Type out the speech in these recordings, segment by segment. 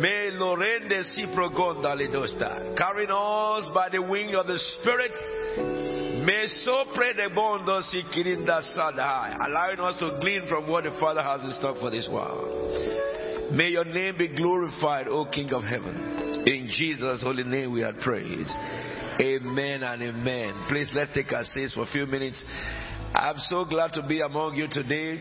May Lorraine de Ciprogonda Lidosta, carrying us by the wing of the Spirit. May so pray the bondo sikirinda sadai, allowing us to glean from what the Father has in stock for this world. May your name be glorified, O King of Heaven. In Jesus' holy name we have prayed. Amen and amen. Please let's take our seats for a few minutes. I'm so glad to be among you today.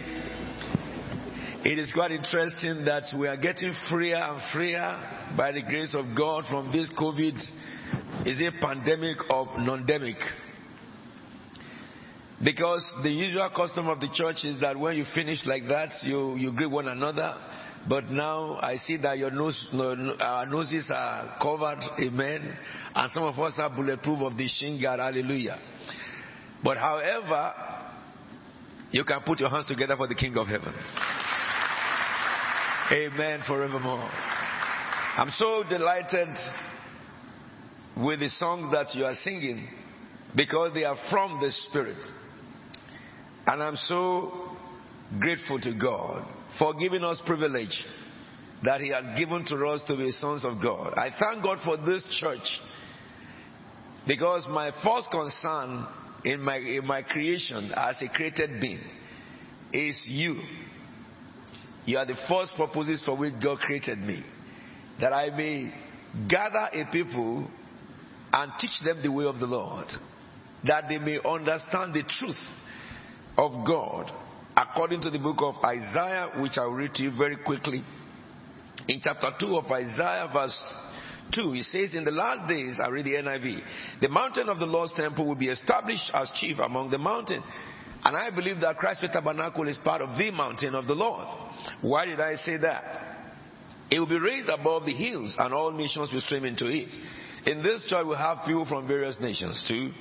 It is quite interesting that we are getting freer and freer by the grace of God from this COVID. Is it pandemic or non-demic? Because the usual custom of the church is that when you finish like that, you, you greet one another. But now I see that your nose, our noses are covered, amen. And some of us are bulletproof of the shingar, hallelujah. But however, you can put your hands together for the King of Heaven. Amen forevermore. I'm so delighted with the songs that you are singing because they are from the Spirit. And I'm so grateful to God for giving us privilege that He has given to us to be sons of God. I thank God for this church because my first concern in my, in my creation as a created being is you. You are the first purposes for which God created me. That I may gather a people and teach them the way of the Lord. That they may understand the truth of God according to the book of Isaiah, which I'll read to you very quickly. In chapter 2 of Isaiah, verse 2, he says, In the last days, I read the NIV, the mountain of the Lord's temple will be established as chief among the mountains. And I believe that Christ Faith Tabernacle is part of the mountain of the Lord. Why did I say that? It will be raised above the hills, and all nations will stream into it. In this church, we have people from various nations too.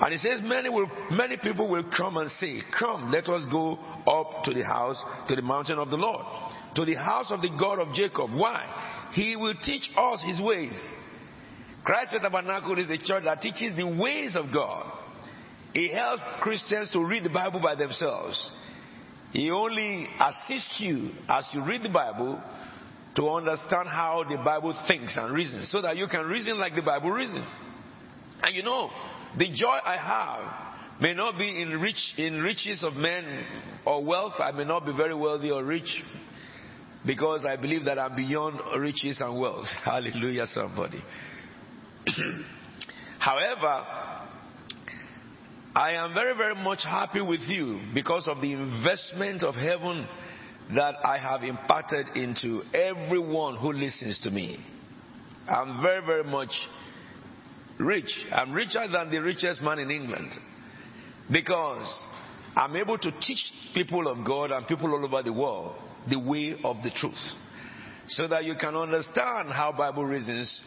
And he says, many will, many people will come and say, come, let us go up to the house, to the mountain of the Lord, to the house of the God of Jacob. Why? He will teach us his ways. Christ Tabernacle is a church that teaches the ways of God. He helps Christians to read the Bible by themselves. He only assists you as you read the Bible to understand how the Bible thinks and reasons so that you can reason like the Bible reasons. And you know, the joy I have may not be in rich in riches of men or wealth. I may not be very wealthy or rich because I believe that I'm beyond riches and wealth. Hallelujah, somebody. However, I am very, very much happy with you because of the investment of heaven that I have imparted into everyone who listens to me. I'm very, very much rich. I'm richer than the richest man in England because I'm able to teach people of God and people all over the world the way of the truth so that you can understand how Bible reasons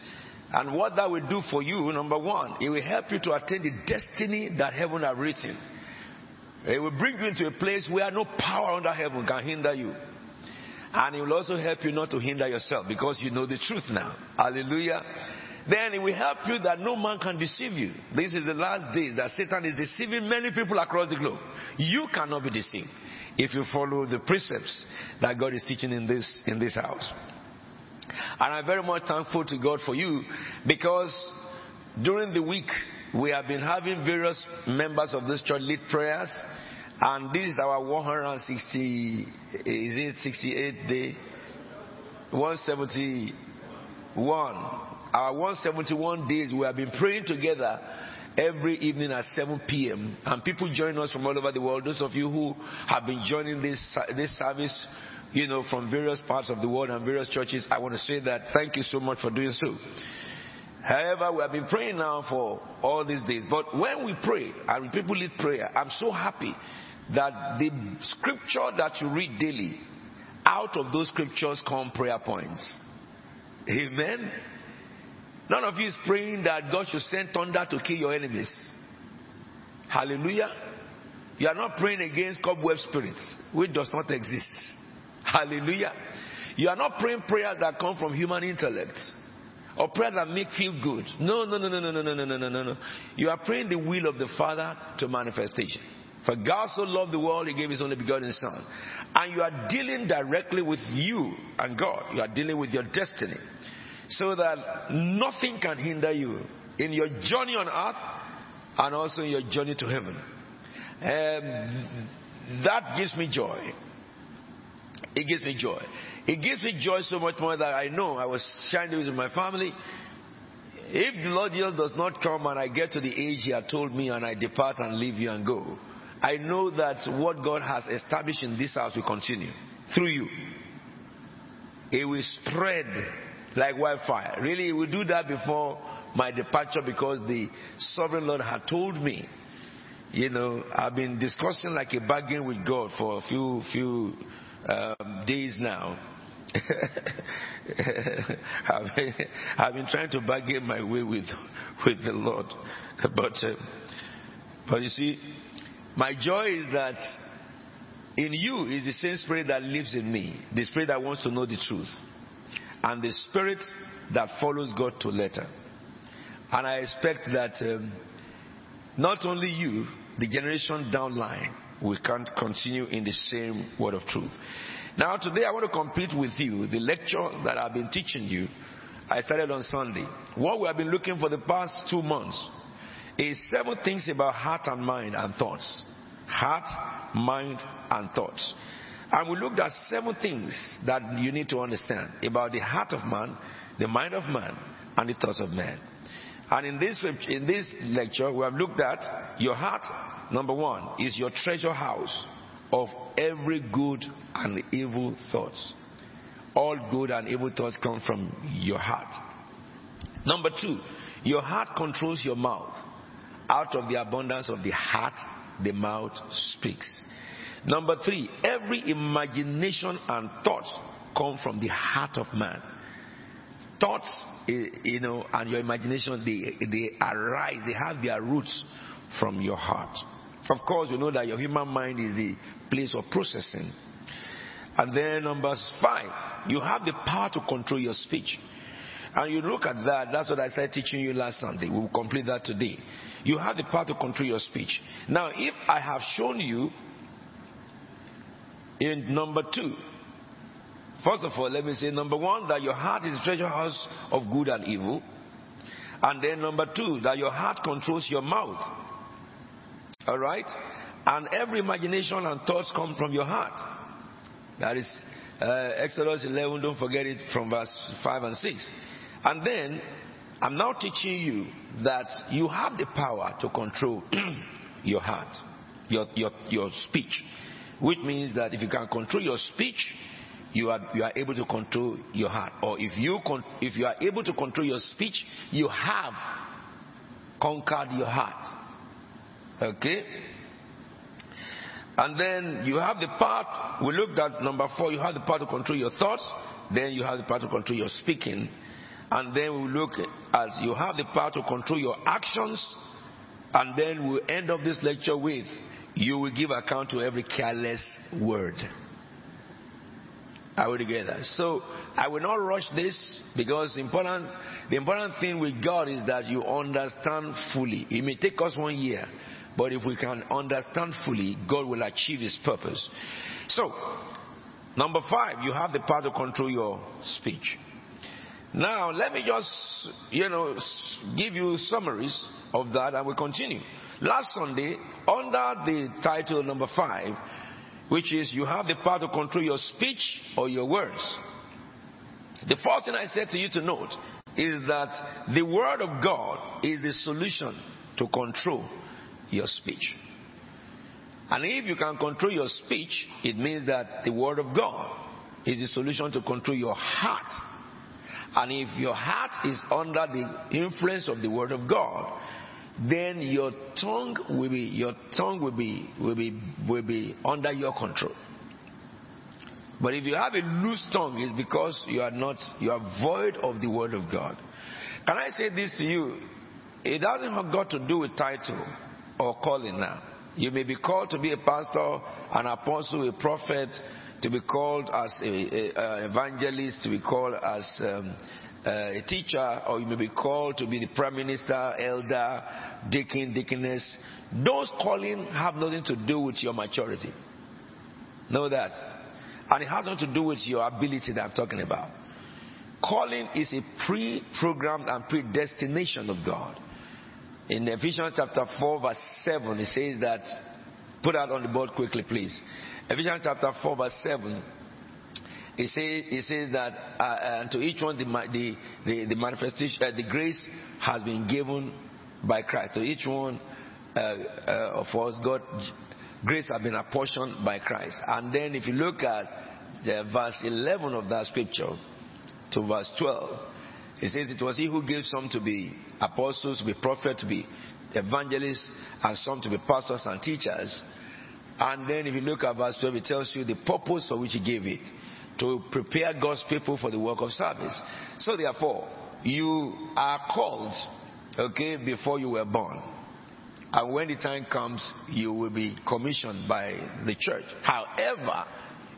and what that will do for you, number one, it will help you to attain the destiny that heaven has written. It will bring you into a place where no power under heaven can hinder you. And it will also help you not to hinder yourself because you know the truth now. Hallelujah. Then it will help you that no man can deceive you. This is the last days that Satan is deceiving many people across the globe. You cannot be deceived if you follow the precepts that God is teaching in this, in this house. And I'm very much thankful to God for you because during the week we have been having various members of this church lead prayers. And this is our 160, is it 68 day? 171. Our 171 days we have been praying together every evening at 7 p.m. And people join us from all over the world. Those of you who have been joining this, this service you know, from various parts of the world and various churches, I want to say that thank you so much for doing so. However, we have been praying now for all these days. But when we pray and people lead prayer, I'm so happy that the scripture that you read daily, out of those scriptures come prayer points. Amen. None of you is praying that God should send thunder to kill your enemies. Hallelujah. You are not praying against cobweb spirits, which does not exist. Hallelujah. You are not praying prayers that come from human intellect or prayers that make feel good. No, no, no, no, no, no, no, no, no, no, no. You are praying the will of the Father to manifestation. For God so loved the world, He gave His only begotten Son. And you are dealing directly with you and God. You are dealing with your destiny. So that nothing can hinder you in your journey on earth and also in your journey to heaven. Um, that gives me joy. It gives me joy. It gives me joy so much more that I know I was sharing with my family. If the Lord Jesus does not come and I get to the age He had told me and I depart and leave you and go, I know that what God has established in this house will continue through you. It will spread like wildfire. Really, it will do that before my departure because the sovereign Lord had told me. You know, I've been discussing like a bargain with God for a few few um, days now. I've, been, I've, been, trying to bargain my way with with the Lord, but uh, but you see, my joy is that in you is the same spirit that lives in me, the spirit that wants to know the truth, and the spirit that follows God to letter. And I expect that um, not only you, the generation down line, will continue in the same word of truth. Now, today I want to complete with you the lecture that I've been teaching you. I started on Sunday. What we have been looking for the past two months is seven things about heart and mind and thoughts. Heart, mind, and thoughts. And we looked at seven things that you need to understand about the heart of man, the mind of man, and the thoughts of man. And in this, in this lecture, we have looked at your heart, number one, is your treasure house of every good and evil thoughts. All good and evil thoughts come from your heart. Number two, your heart controls your mouth. Out of the abundance of the heart, the mouth speaks. Number three, every imagination and thought come from the heart of man. Thoughts, eh, you know, and your imagination, they, they arise, they have their roots from your heart. Of course, you know that your human mind is the place of processing. And then number five, you have the power to control your speech. And you look at that, that's what I started teaching you last Sunday. We will complete that today. You have the power to control your speech. Now, if I have shown you in number two, first of all, let me say number one, that your heart is a treasure house of good and evil. And then number two, that your heart controls your mouth. All right? And every imagination and thoughts come from your heart. That is uh, Exodus 11, don't forget it from verse 5 and 6. And then, I'm now teaching you that you have the power to control your heart, your, your, your speech. Which means that if you can control your speech, you are, you are able to control your heart. Or if you, con- if you are able to control your speech, you have conquered your heart. Okay? And then you have the part, we looked at number four, you have the power to control your thoughts, then you have the power to control your speaking, and then we look at you have the power to control your actions, and then we'll end up this lecture with you will give account to every careless word. Together? So I will not rush this because important, the important thing with God is that you understand fully. It may take us one year, but if we can understand fully, God will achieve His purpose. So, number five, you have the power to control your speech. Now, let me just, you know, give you summaries of that and we continue. Last Sunday, under the title number five, which is you have the power to control your speech or your words. The first thing I said to you to note is that the Word of God is the solution to control your speech. And if you can control your speech, it means that the Word of God is the solution to control your heart. And if your heart is under the influence of the Word of God, then your tongue will be your tongue will be will be will be under your control. But if you have a loose tongue, it's because you are not you are void of the word of God. Can I say this to you? It doesn't have got to do with title or calling now. You may be called to be a pastor, an apostle, a prophet, to be called as an evangelist, to be called as um, uh, a teacher, or you may be called to be the prime minister, elder, deacon, deaconess. Those calling have nothing to do with your maturity. Know that. And it has nothing to do with your ability that I'm talking about. Calling is a pre-programmed and predestination of God. In Ephesians chapter 4 verse 7, it says that, put that on the board quickly please. Ephesians chapter 4 verse 7, it says, says that uh, and to each one the, the, the, the manifestation, uh, the grace has been given by Christ. To each one uh, uh, of us, God, grace has been apportioned by Christ. And then if you look at verse 11 of that scripture to verse 12, it says it was he who gave some to be apostles, to be prophets, to be evangelists, and some to be pastors and teachers. And then if you look at verse 12, it tells you the purpose for which he gave it to prepare God's people for the work of service. So therefore, you are called, okay, before you were born. And when the time comes, you will be commissioned by the church. However,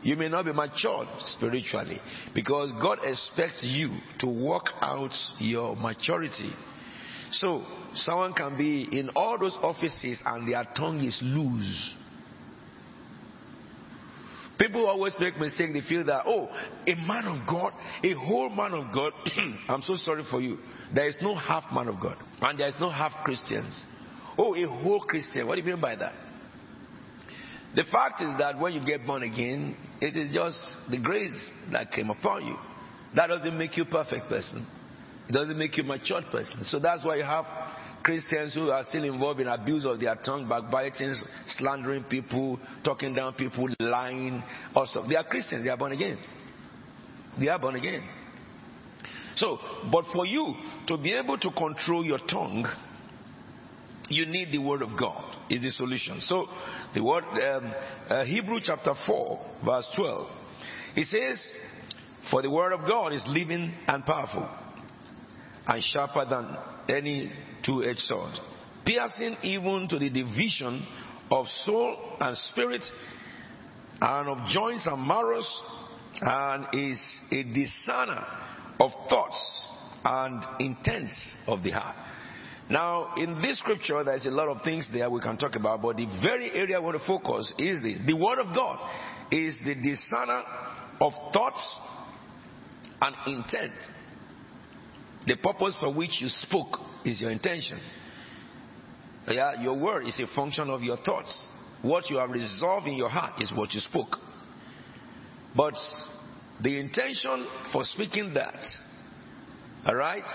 you may not be matured spiritually because God expects you to work out your maturity. So, someone can be in all those offices and their tongue is loose. People always make mistake. They feel that, oh, a man of God, a whole man of God. I'm so sorry for you. There is no half man of God. And there is no half Christians. Oh, a whole Christian. What do you mean by that? The fact is that when you get born again, it is just the grace that came upon you. That doesn't make you a perfect person. It doesn't make you a matured person. So that's why you have Christians who are still involved in abuse of their tongue, backbiting, slandering people, talking down people, lying, also. They are Christians, they are born again. They are born again. So, but for you to be able to control your tongue, you need the word of God is the solution. So, the word um, uh, Hebrew chapter 4 verse 12. It says, "For the word of God is living and powerful, and sharper than any two-edged sword, piercing even to the division of soul and spirit, and of joints and marrows, and is a discerner of thoughts and intents of the heart. Now, in this scripture, there's a lot of things there we can talk about, but the very area I want to focus is this. The Word of God is the discerner of thoughts and intent. The purpose for which you spoke is your intention. Yeah, your word is a function of your thoughts. What you have resolved in your heart is what you spoke. But the intention for speaking that, alright,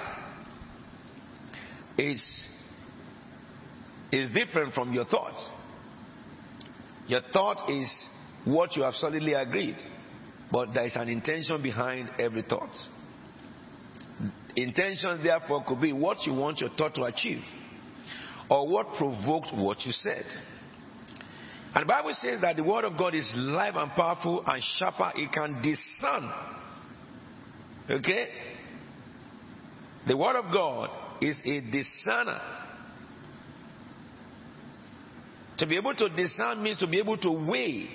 is, is different from your thoughts. Your thought is what you have solidly agreed, but there is an intention behind every thought. Intention, therefore, could be what you want your thought to achieve or what provoked what you said. And the Bible says that the word of God is live and powerful and sharper. It can discern. Okay? The word of God is a discerner. To be able to discern means to be able to weigh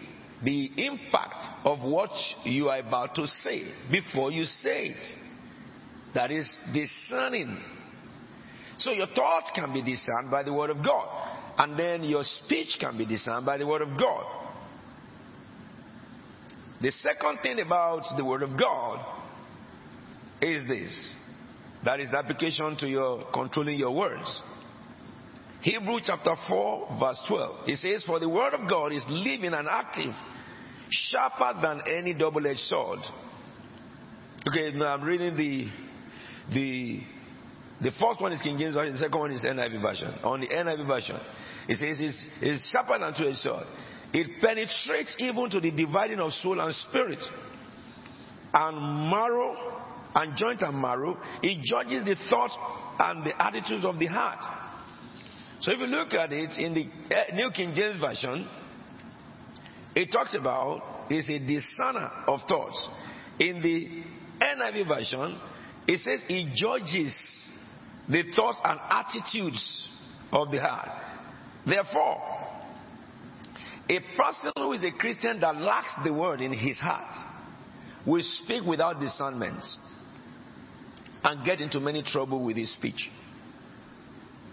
the impact of what you are about to say before you say it that is discerning. So your thoughts can be discerned by the word of God. And then your speech can be discerned by the word of God. The second thing about the word of God is this. That is the application to your controlling your words. Hebrew chapter 4 verse 12. It says, For the word of God is living and active, sharper than any double-edged sword. Okay, now I'm reading the the the first one is King James Version, the second one is NIV version. On the NIV version, it says it's, it's sharper than two-edged sword. It penetrates even to the dividing of soul and spirit, and marrow, and joint and marrow. It judges the thoughts and the attitudes of the heart. So if you look at it in the uh, New King James Version, it talks about is a discerner of thoughts. In the NIV version, it says he judges the thoughts and attitudes of the heart. Therefore, a person who is a Christian that lacks the word in his heart will speak without discernment. and get into many trouble with his speech.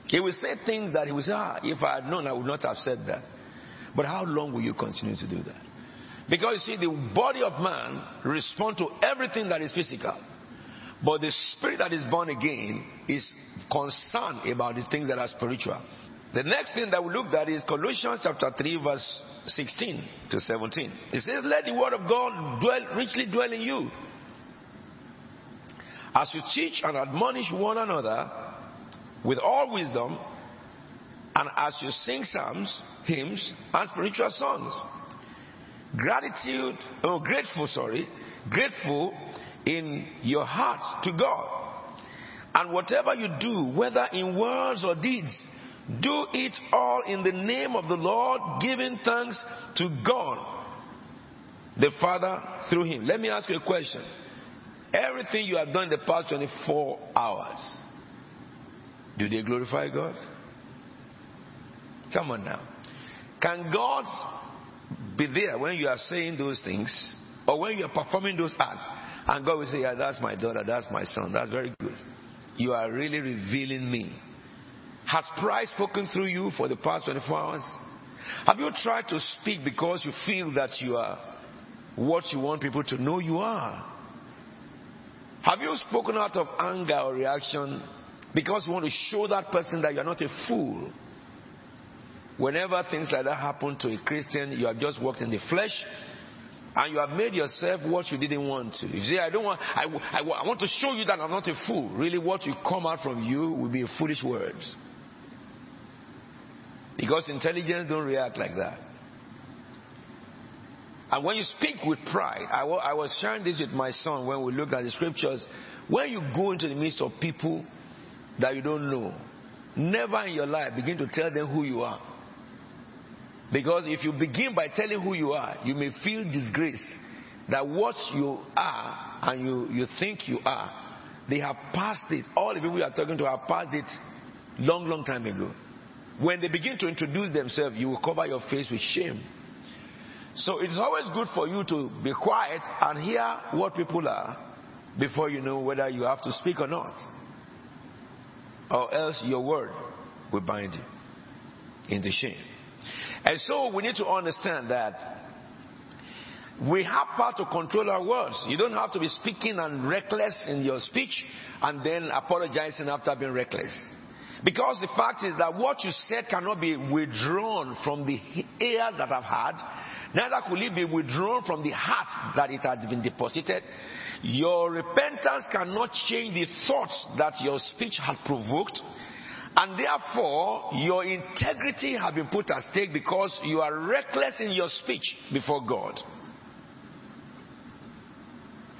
He will say things that he will say, ah, if I had known, I would not have said that. But how long will you continue to do that? Because you see, the body of man responds to everything that is physical. But the spirit that is born again is concerned about the things that are spiritual. The next thing that we looked at is Colossians chapter 3 verse 16 to 17. It says, let the word of God dwell, richly dwell in you. As you teach and admonish one another with all wisdom, and as you sing psalms, hymns, and spiritual songs. Gratitude, oh, grateful, sorry, grateful in your heart to God. And whatever you do, whether in words or deeds, do it all in the name of the Lord, giving thanks to God, the Father, through Him. Let me ask you a question. Everything you have done in the past 24 hours, do they glorify God? Come on now. Can God be there when you are saying those things or when you are performing those acts? And God will say, Yeah, that's my daughter, that's my son, that's very good. You are really revealing me. Has pride spoken through you for the past 24 hours? Have you tried to speak because you feel that you are what you want people to know you are? Have you spoken out of anger or reaction because you want to show that person that you are not a fool? Whenever things like that happen to a Christian, you have just walked in the flesh and you have made yourself what you didn't want to. You say, I don't want, I, I, I want to show you that I'm not a fool. Really, what will come out from you will be foolish words. Because intelligence don't react like that. And when you speak with pride, I, was sharing this with my son when we looked at the scriptures. When you go into the midst of people that you don't know, never in your life begin to tell them who you are. Because if you begin by telling who you are, you may feel disgraced that what you are and you, you think you are, they have passed it. All the people you are talking to have passed it long, long time ago. When they begin to introduce themselves, you will cover your face with shame. So it is always good for you to be quiet and hear what people are before you know whether you have to speak or not. Or else your word will bind you into shame. And so we need to understand that we have power to control our words. You don't have to be speaking and reckless in your speech and then apologizing after being reckless. Because the fact is that what you said cannot be withdrawn from the ear that I've had, neither could it be withdrawn from the heart that it had been deposited. Your repentance cannot change the thoughts that your speech had provoked. And therefore, your integrity has been put at stake because you are reckless in your speech before God.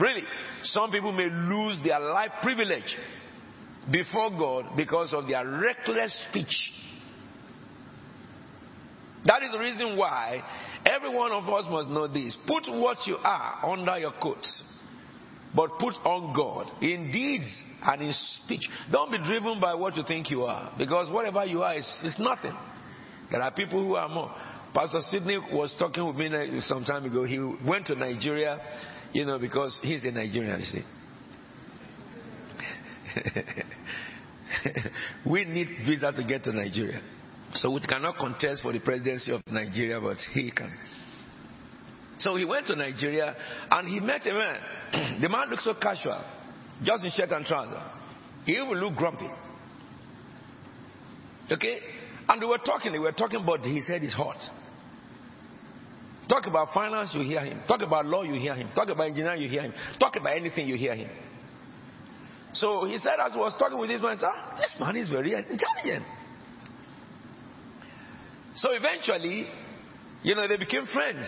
Really, some people may lose their life privilege before God because of their reckless speech. That is the reason why every one of us must know this. Put what you are under your coat, but put on God in deeds and in speech. Don't be driven by what you think you are, because whatever you are is, is nothing. There are people who are more. Pastor Sidney was talking with me some time ago. He went to Nigeria, you know, because he's a Nigerian, you see. we need visa to get to Nigeria. So we cannot contest for the presidency of Nigeria, but he can. So he went to Nigeria and he met a man. the man looked so casual, just in shirt and trouser. He even looked grumpy. Okay? And we were talking, we were talking about his head is hot. Talk about finance, you hear him. Talk about law, you hear him. Talk about engineering, you hear him. Talk about anything, you hear him. So he said, as he was talking with this man, ah, this man is very intelligent. So eventually, you know, they became friends.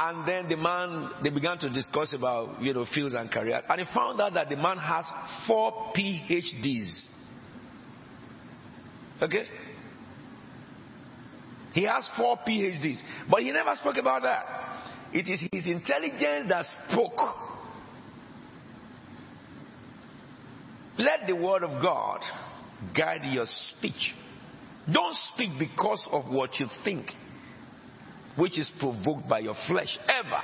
And then the man, they began to discuss about, you know, fields and career. And he found out that the man has four PhDs. Okay? He has four PhDs. But he never spoke about that. It is his intelligence that spoke Let the word of God guide your speech. Don't speak because of what you think, which is provoked by your flesh, ever.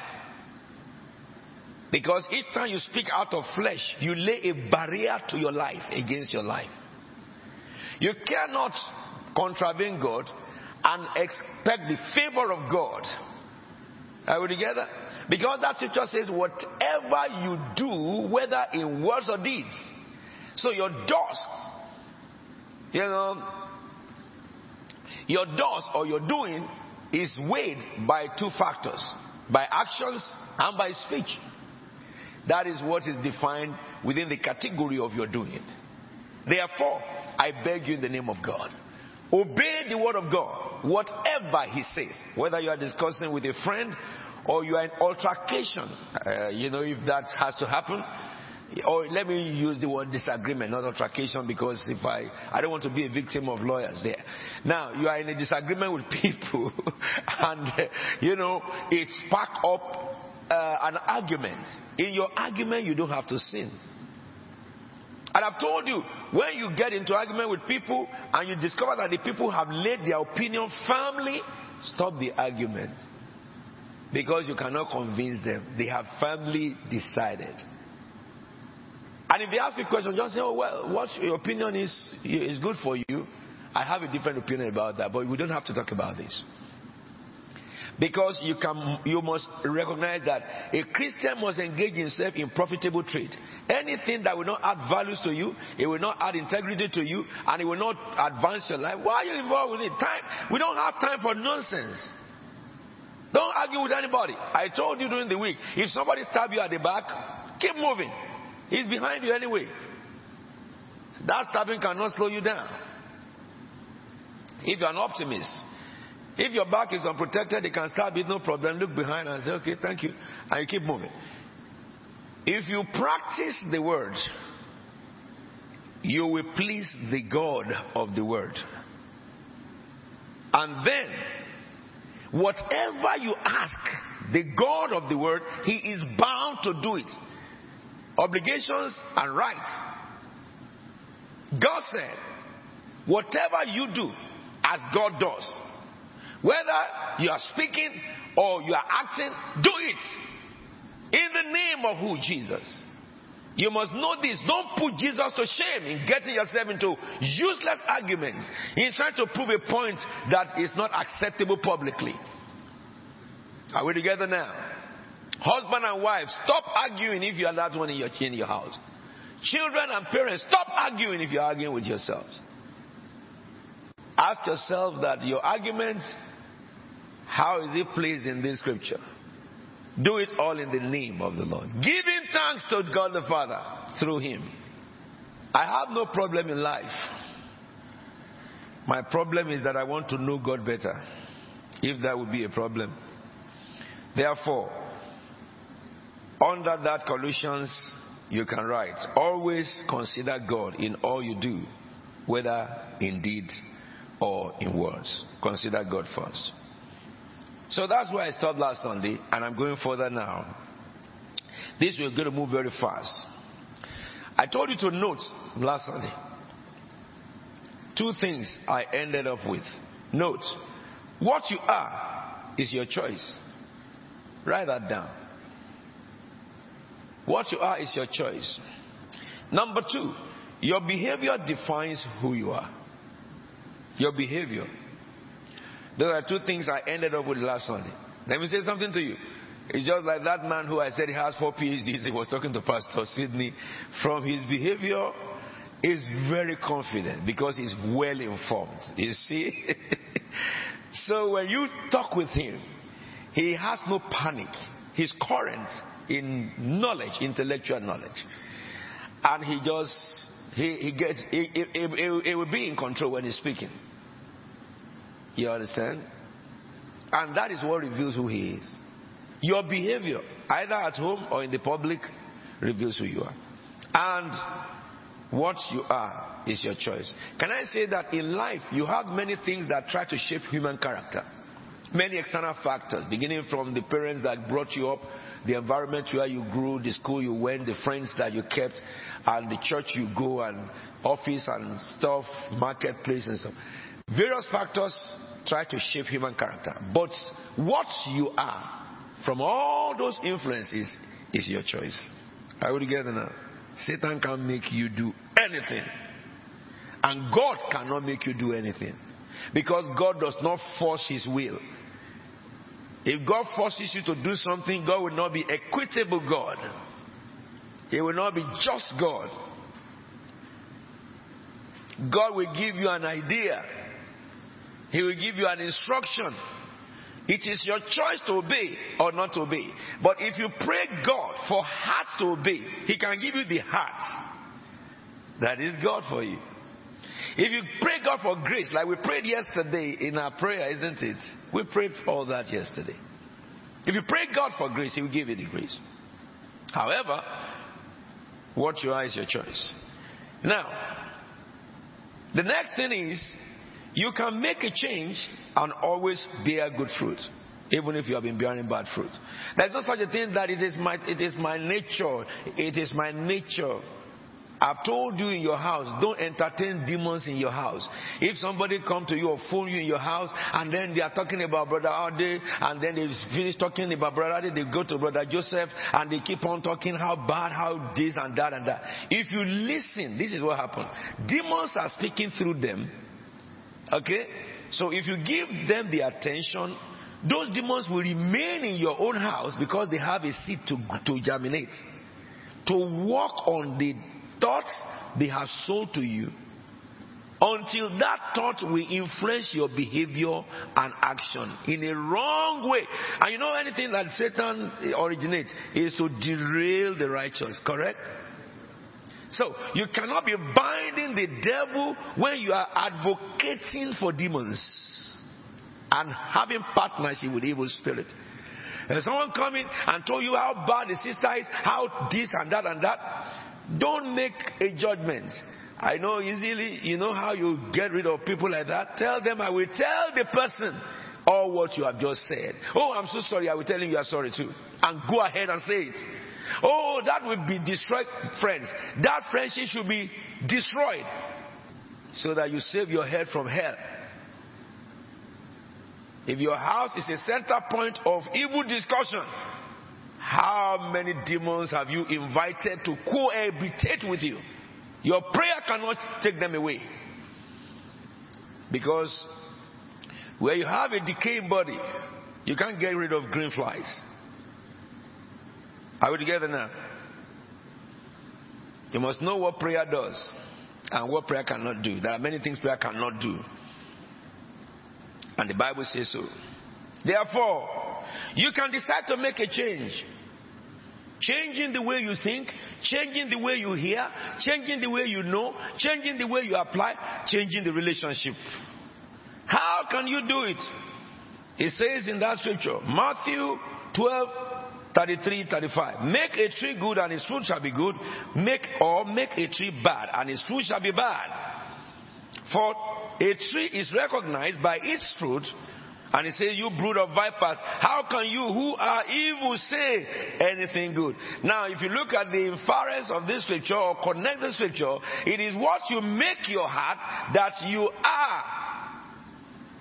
Because each time you speak out of flesh, you lay a barrier to your life against your life. You cannot contravene God and expect the favor of God. Are we together? Because that scripture says, whatever you do, whether in words or deeds. So your doors, you know, your doors or your doing is weighed by two factors by actions and by speech. That is what is defined within the category of your doing. It. Therefore, I beg you in the name of God, obey the word of God, whatever He says, whether you are discussing with a friend or you are in altercation. Uh, you know, if that has to happen, or let me use the word disagreement, not altercation, because if I, I don't want to be a victim of lawyers there. Now, you are in a disagreement with people, and, you know, it sparked up uh, an argument. In your argument, you don't have to sin. And I've told you, when you get into argument with people and you discover that the people have laid their opinion firmly, stop the argument. Because you cannot convince them. They have firmly decided. And if they ask you a question, just say, oh, well, what your opinion is, is good for you. I have a different opinion about that, but we don't have to talk about this. Because you can, you must recognize that a Christian must engage himself in profitable trade. Anything that will not add values to you, it will not add integrity to you, and it will not advance your life. Why are you involved with it? Time, we don't have time for nonsense. Don't argue with anybody. I told you during the week, if somebody stab you at the back, keep moving. He's behind you anyway. That stabbing cannot slow you down. If you're an optimist, if your back is unprotected, they can stab it, no problem. Look behind and say, okay, thank you. And you keep moving. If you practice the word, you will please the God of the word. And then, whatever you ask the God of the word, He is bound to do it. Obligations and rights. God said, whatever you do as God does, whether you are speaking or you are acting, do it in the name of who? Jesus. You must know this. Don't put Jesus to shame in getting yourself into useless arguments in trying to prove a point that is not acceptable publicly. Are we together now? Husband and wife, stop arguing if you are that one in your, in your house. Children and parents, stop arguing if you're arguing with yourselves. Ask yourself that your arguments how is it placed in this scripture? Do it all in the name of the Lord. Giving thanks to God the Father through Him. I have no problem in life. My problem is that I want to know God better. If that would be a problem. Therefore, under that Colossians, you can write, always consider God in all you do, whether in deed or in words. Consider God first. So that's where I stopped last Sunday, and I'm going further now. This we're going to move very fast. I told you to note last Sunday. Two things I ended up with. Note, what you are is your choice. Write that down. What you are is your choice. Number two, your behavior defines who you are. Your behavior. Those are two things I ended up with last Sunday. Let me say something to you. It's just like that man who I said he has four PhDs. He was talking to Pastor Sidney. From his behavior, is very confident because he's well informed. You see? so when you talk with him, he has no panic. He's current in knowledge, intellectual knowledge. And he just, he, he gets, he, he, he, he will be in control when he's speaking. You understand? And that is what reveals who he is. Your behavior, either at home or in the public, reveals who you are. And what you are is your choice. Can I say that in life, you have many things that try to shape human character? Many external factors, beginning from the parents that brought you up, the environment where you grew, the school you went, the friends that you kept, and the church you go, and office and stuff, marketplace and stuff. Various factors try to shape human character. But what you are from all those influences is your choice. Are we together now? Satan can make you do anything. And God cannot make you do anything. Because God does not force his will. If God forces you to do something, God will not be equitable God. He will not be just God. God will give you an idea. He will give you an instruction. It is your choice to obey or not to obey. But if you pray God for heart to obey, He can give you the heart. That is God for you. If you pray God for grace, like we prayed yesterday in our prayer, isn't it? We prayed for all that yesterday. If you pray God for grace, He will give you the grace. However, what you are is your choice. Now, the next thing is you can make a change and always bear good fruit, even if you have been bearing bad fruit. There's no such a thing that it is my, it is my nature. It is my nature I've told you in your house, don't entertain demons in your house. If somebody come to you or phone you in your house and then they are talking about brother Ade and then they finish talking about brother Ade, they go to brother Joseph and they keep on talking how bad, how this and that and that. If you listen, this is what happened. Demons are speaking through them. Okay? So if you give them the attention, those demons will remain in your own house because they have a seed to, to germinate. To walk on the thoughts they have sold to you until that thought will influence your behavior and action in a wrong way. And you know anything that Satan originates is to derail the righteous, correct? So you cannot be binding the devil when you are advocating for demons and having partnership with evil spirit. And someone coming and told you how bad the sister is, how this and that and that, don't make a judgment. I know easily, you know how you get rid of people like that? Tell them, I will tell the person all what you have just said. Oh, I'm so sorry, I will tell you you are sorry too. And go ahead and say it. Oh, that will be destroyed, friends. That friendship should be destroyed so that you save your head from hell. If your house is a center point of evil discussion, how many demons have you invited to cohabitate with you? Your prayer cannot take them away. Because where you have a decaying body, you can't get rid of green flies. Are we together now? You must know what prayer does and what prayer cannot do. There are many things prayer cannot do. And the Bible says so. Therefore, you can decide to make a change. Changing the way you think, changing the way you hear, changing the way you know, changing the way you apply, changing the relationship. How can you do it? It says in that scripture, Matthew 12, 33, 35. Make a tree good and its fruit shall be good. Make or make a tree bad and its fruit shall be bad. For a tree is recognized by its fruit. And he says, You brood of vipers, how can you who are evil say anything good? Now, if you look at the inference of this scripture or connect the scripture, it is what you make your heart that you are.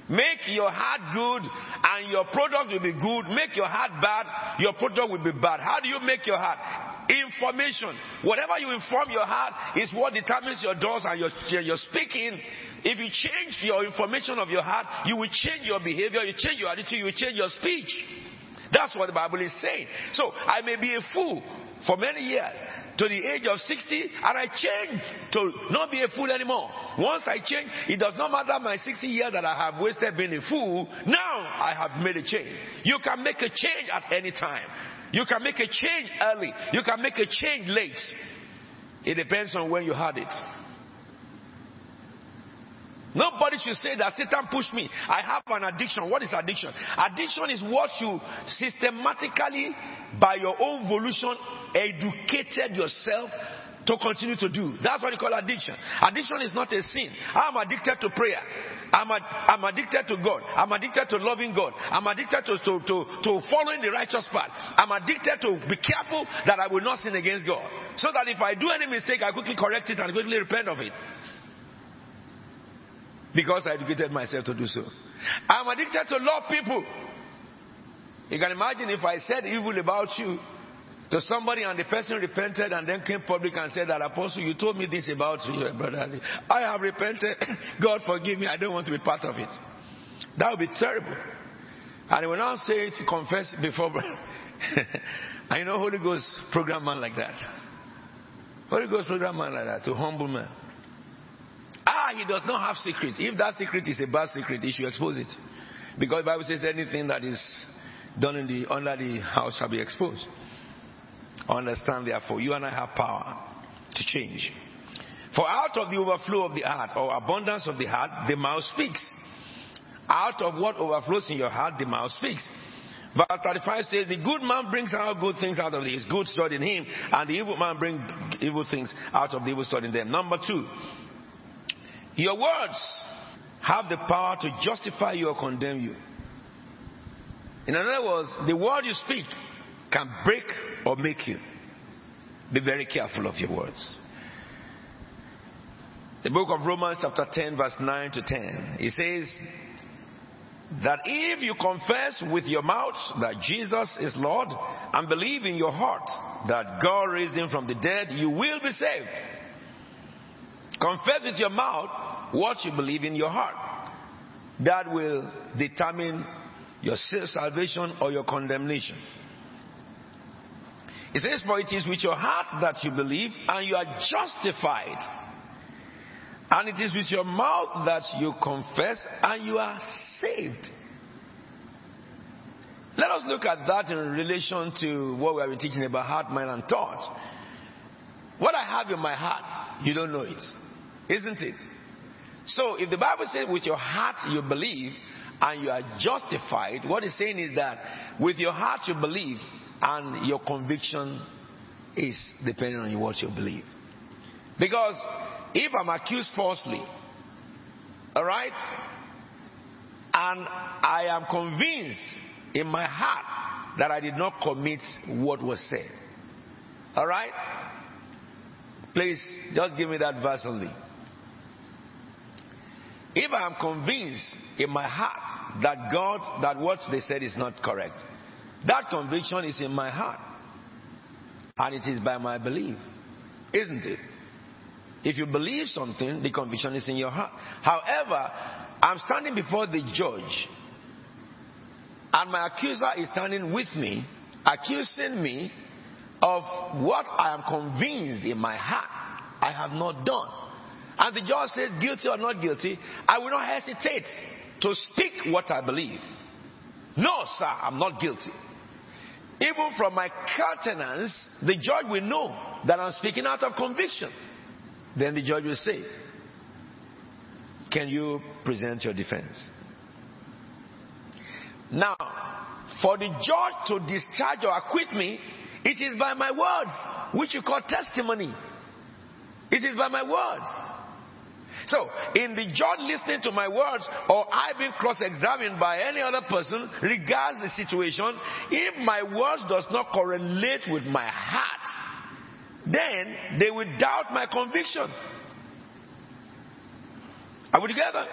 Make your heart good and your product will be good. Make your heart bad, your product will be bad. How do you make your heart? Information. Whatever you inform your heart is what determines your doors and your, your speaking if you change your information of your heart, you will change your behavior, you change your attitude, you will change your speech. That's what the Bible is saying. So I may be a fool for many years to the age of 60 and I change to not be a fool anymore. Once I change, it does not matter my 60 years that I have wasted being a fool. Now I have made a change. You can make a change at any time. You can make a change early. You can make a change late. It depends on when you had it. Nobody should say that Satan pushed me. I have an addiction. What is addiction? Addiction is what you systematically, by your own volition, educated yourself to continue to do. That's what you call addiction. Addiction is not a sin. I'm addicted to prayer. I'm, a, I'm addicted to God. I'm addicted to loving God. I'm addicted to, to, to, to following the righteous path. I'm addicted to be careful that I will not sin against God. So that if I do any mistake, I quickly correct it and quickly repent of it because I educated myself to do so. I'm addicted to love people. You can imagine if I said evil about you to somebody and the person repented and then came public and said that apostle you told me this about your brother. I have repented. God forgive me. I don't want to be part of it. That would be terrible. And he will now say it confess before i know holy ghost program man like that. Holy ghost program man like that to humble man ah he does not have secrets if that secret is a bad secret he should expose it because the bible says anything that is done in the under the house shall be exposed Understand therefore, you and I have power to change. For out of the overflow of the heart or abundance of the heart, the mouth speaks. Out of what overflows in your heart, the mouth speaks. Verse 35 says, The good man brings out good things out of his good stored in him, and the evil man brings evil things out of the evil stored in them. Number two, your words have the power to justify you or condemn you. In other words, the word you speak can break or make you. Be very careful of your words. The book of Romans, chapter 10, verse 9 to 10, it says that if you confess with your mouth that Jesus is Lord and believe in your heart that God raised him from the dead, you will be saved. Confess with your mouth what you believe in your heart. That will determine your salvation or your condemnation. It says, For it is with your heart that you believe, and you are justified. And it is with your mouth that you confess, and you are saved. Let us look at that in relation to what we have been teaching about heart, mind, and thoughts. What I have in my heart, you don't know it. Isn't it? So, if the Bible says with your heart you believe and you are justified, what it's saying is that with your heart you believe and your conviction is depending on what you believe. Because if I'm accused falsely, all right, and I am convinced in my heart that I did not commit what was said, all right, please just give me that verse only. If I am convinced in my heart that God, that what they said is not correct, that conviction is in my heart. And it is by my belief. Isn't it? If you believe something, the conviction is in your heart. However, I'm standing before the judge, and my accuser is standing with me, accusing me of what I am convinced in my heart I have not done. And the judge says, guilty or not guilty, I will not hesitate to speak what I believe. No, sir, I'm not guilty. Even from my countenance, the judge will know that I'm speaking out of conviction. Then the judge will say, Can you present your defense? Now, for the judge to discharge or acquit me, it is by my words, which you call testimony. It is by my words. So, in the judge listening to my words or I being cross-examined by any other person regards the situation, if my words does not correlate with my heart, then they will doubt my conviction. Are we together?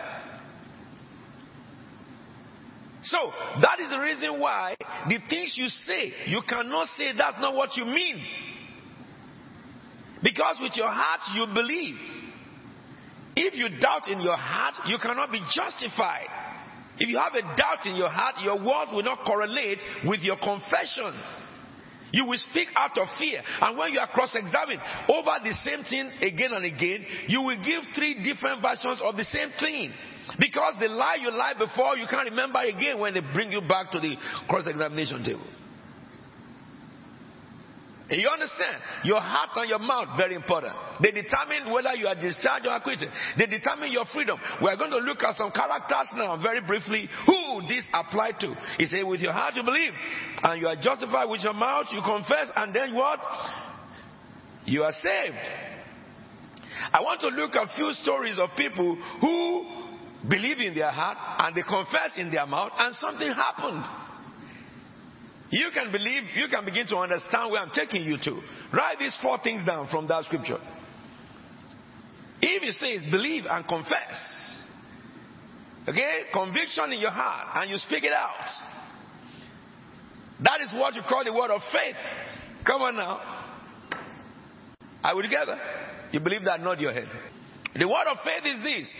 So, that is the reason why the things you say, you cannot say that's not what you mean. Because with your heart you believe. If you doubt in your heart, you cannot be justified. If you have a doubt in your heart, your words will not correlate with your confession. You will speak out of fear. And when you are cross examined over the same thing again and again, you will give three different versions of the same thing. Because the lie you lied before, you can't remember again when they bring you back to the cross examination table. You understand? Your heart and your mouth, very important. They determine whether you are discharged or acquitted. They determine your freedom. We are going to look at some characters now, very briefly, who this apply to. He said, with your heart you believe, and you are justified with your mouth, you confess, and then what? You are saved. I want to look at a few stories of people who believe in their heart and they confess in their mouth, and something happened. You can believe, you can begin to understand where I'm taking you to. Write these four things down from that scripture. If it says believe and confess, okay, conviction in your heart, and you speak it out, that is what you call the word of faith. Come on now. Are we together? You believe that? Nod your head. The word of faith is this.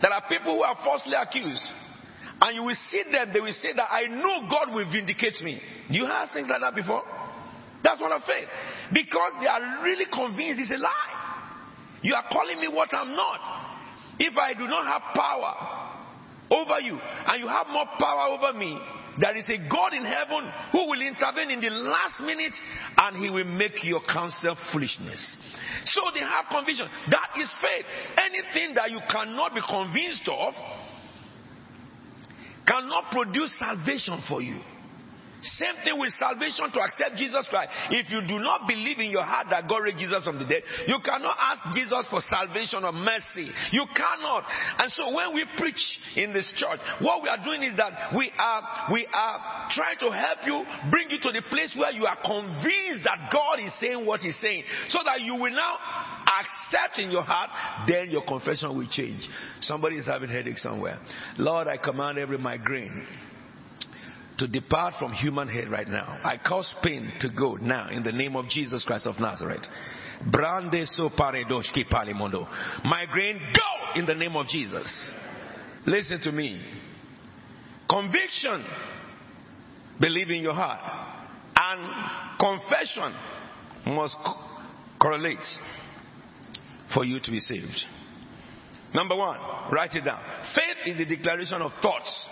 There are people who are falsely accused. And you will see them, they will say that I know God will vindicate me. You heard things like that before? That's what of faith. Because they are really convinced it's a lie. You are calling me what I'm not. If I do not have power over you, and you have more power over me, there is a God in heaven who will intervene in the last minute and he will make your counsel foolishness. So they have conviction. That is faith. Anything that you cannot be convinced of cannot produce salvation for you. Same thing with salvation to accept Jesus Christ. If you do not believe in your heart that God raised Jesus from the dead, you cannot ask Jesus for salvation or mercy. You cannot. And so when we preach in this church, what we are doing is that we are we are trying to help you bring you to the place where you are convinced that God is saying what He's saying, so that you will now accept in your heart, then your confession will change. Somebody is having headache somewhere. Lord, I command every migraine to depart from human head right now. I cause pain to go now in the name of Jesus Christ of Nazareth. Brande so paredoshki palimondo. Migraine, go in the name of Jesus. Listen to me. Conviction, believe in your heart. And confession must correlate for you to be saved. Number one, write it down. Faith is the declaration of thoughts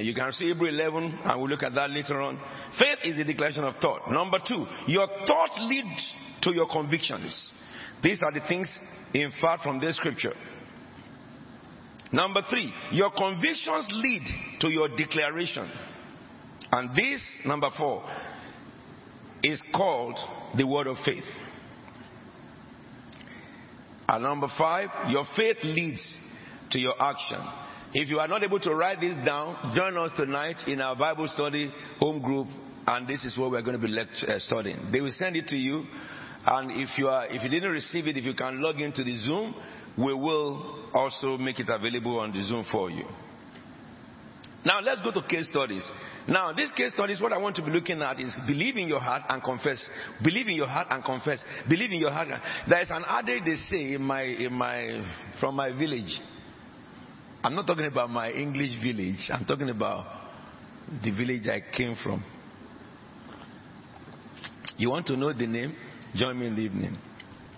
you can see Hebrew 11, and we'll look at that later on. Faith is the declaration of thought. Number two, your thoughts lead to your convictions. These are the things inferred from this scripture. Number three, your convictions lead to your declaration. And this, number four, is called the word of faith. And number five, your faith leads to your action. If you are not able to write this down, join us tonight in our Bible study home group, and this is what we're going to be lecture, uh, studying. They will send it to you, and if you are, if you didn't receive it, if you can log into the Zoom, we will also make it available on the Zoom for you. Now let's go to case studies. Now this case studies, what I want to be looking at is believe in your heart and confess. Believe in your heart and confess. Believe in your heart. There is an adage they say in my, in my, from my village. I'm not talking about my English village. I'm talking about the village I came from. You want to know the name? Join me in the evening.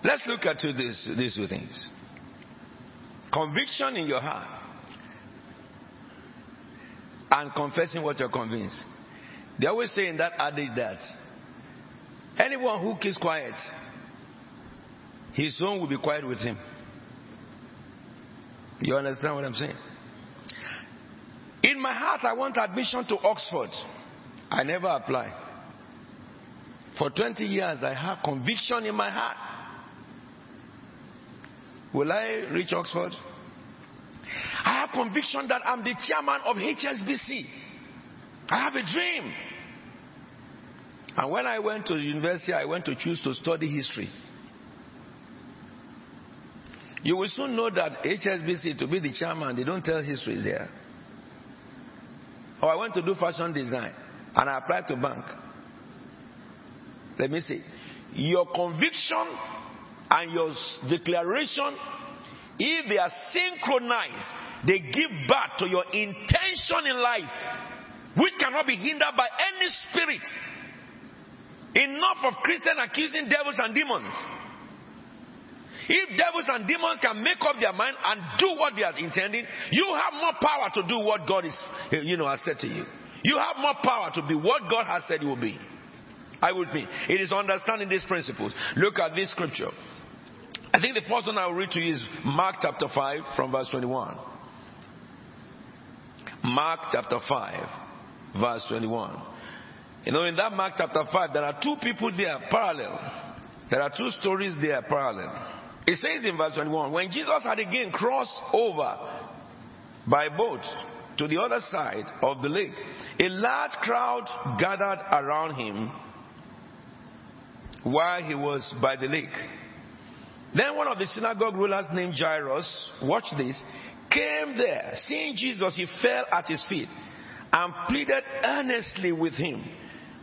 Let's look at two these, these two things. Conviction in your heart and confessing what you're convinced. They always say in that adage that anyone who keeps quiet, his own will be quiet with him. You understand what I'm saying? In my heart, I want admission to Oxford. I never apply. For 20 years, I have conviction in my heart. Will I reach Oxford? I have conviction that I'm the chairman of HSBC. I have a dream. And when I went to university, I went to choose to study history. You will soon know that HSBC, to be the chairman, they don't tell history there. Or oh, I went to do fashion design and I applied to bank. Let me see. Your conviction and your declaration, if they are synchronized, they give birth to your intention in life, which cannot be hindered by any spirit. Enough of Christians accusing devils and demons. If devils and demons can make up their mind and do what they are intending, you have more power to do what God is, you know, has said to you. You have more power to be what God has said you will be. I would be. It is understanding these principles. Look at this scripture. I think the first one I will read to you is Mark chapter 5 from verse 21. Mark chapter 5, verse 21. You know, in that Mark chapter 5, there are two people there parallel. There are two stories there parallel. It says in verse 21 when Jesus had again crossed over by boat to the other side of the lake, a large crowd gathered around him while he was by the lake. Then one of the synagogue rulers named Jairus, watch this, came there. Seeing Jesus, he fell at his feet and pleaded earnestly with him,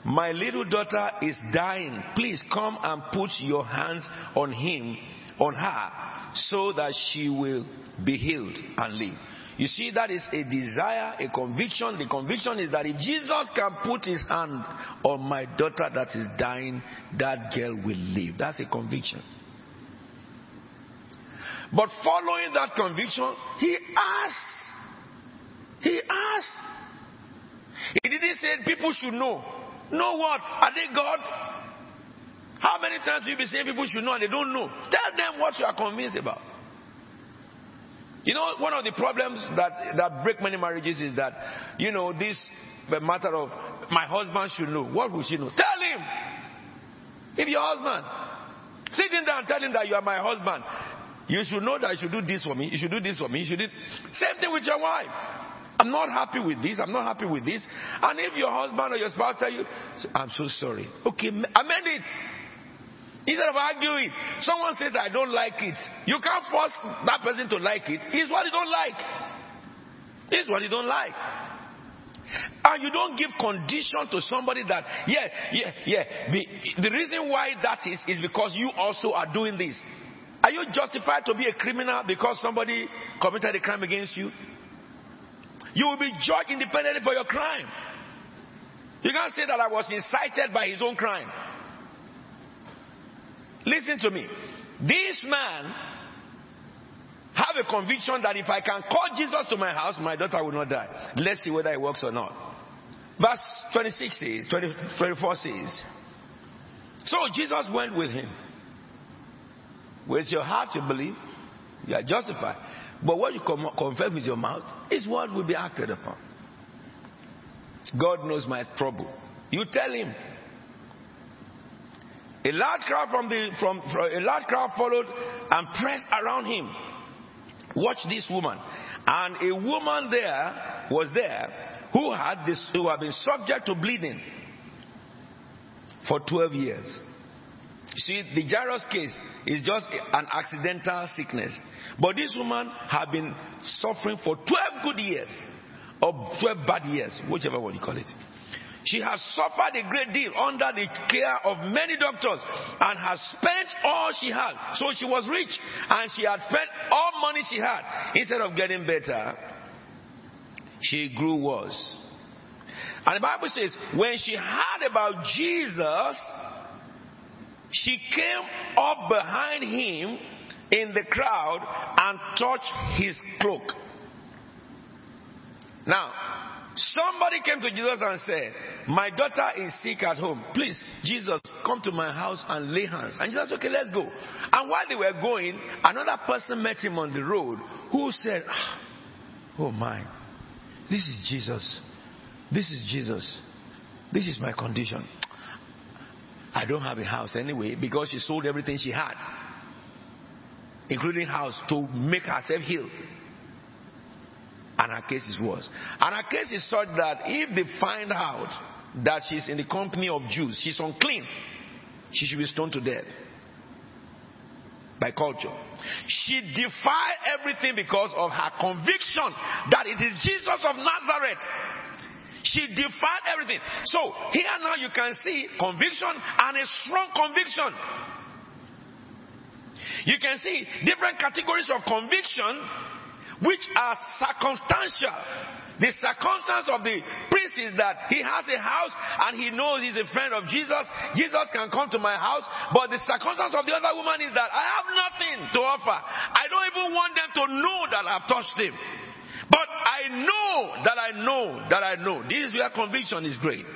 My little daughter is dying. Please come and put your hands on him, on her, so that she will be healed and live. You see, that is a desire, a conviction. The conviction is that if Jesus can put his hand on my daughter that is dying, that girl will live. That's a conviction. But following that conviction, he asked. He asked. He didn't say people should know. Know what? Are they God? How many times you be saying people should know and they don't know? Tell them what you are convinced about. You know, one of the problems that, that break many marriages is that, you know, this matter of my husband should know. What will she know? Tell him. If your husband, sitting down and tell him that you are my husband, you should know that you should do this for me. You should do this for me. You should do same thing with your wife. I'm not happy with this. I'm not happy with this. And if your husband or your spouse tell you, I'm so sorry. Okay, amend it. Instead of arguing, someone says, I don't like it. You can't force that person to like it. It's what you don't like. It's what you don't like. And you don't give condition to somebody that, yeah, yeah, yeah. The, the reason why that is, is because you also are doing this. Are you justified to be a criminal because somebody committed a crime against you? You will be judged independently for your crime. You can't say that I was incited by his own crime. Listen to me. This man have a conviction that if I can call Jesus to my house, my daughter will not die. Let's see whether it works or not. Verse 26 says, 20, 24 says, So Jesus went with him. With your heart you believe, you are justified. But what you confess with your mouth is what will be acted upon. God knows my trouble. You tell him, a large crowd from the from, from a large crowd followed and pressed around him. Watch this woman. And a woman there was there who had this who had been subject to bleeding for 12 years. See, the Jairus case is just an accidental sickness. But this woman had been suffering for 12 good years or 12 bad years, whichever one you call it. She has suffered a great deal under the care of many doctors and has spent all she had. So she was rich and she had spent all money she had. Instead of getting better, she grew worse. And the Bible says, when she heard about Jesus, she came up behind him in the crowd and touched his cloak. Now, Somebody came to Jesus and said, My daughter is sick at home. Please, Jesus, come to my house and lay hands. And Jesus said, Okay, let's go. And while they were going, another person met him on the road who said, ah, Oh my, this is Jesus. This is Jesus. This is my condition. I don't have a house anyway because she sold everything she had, including house, to make herself heal. And her case is worse. And her case is such that if they find out that she's in the company of Jews, she's unclean, she should be stoned to death by culture. She defied everything because of her conviction that it is Jesus of Nazareth. She defied everything. So here now you can see conviction and a strong conviction. You can see different categories of conviction which are circumstantial. The circumstance of the priest is that he has a house and he knows he's a friend of Jesus. Jesus can come to my house. But the circumstance of the other woman is that I have nothing to offer. I don't even want them to know that I've touched him. But I know that I know that I know. This is where conviction is great.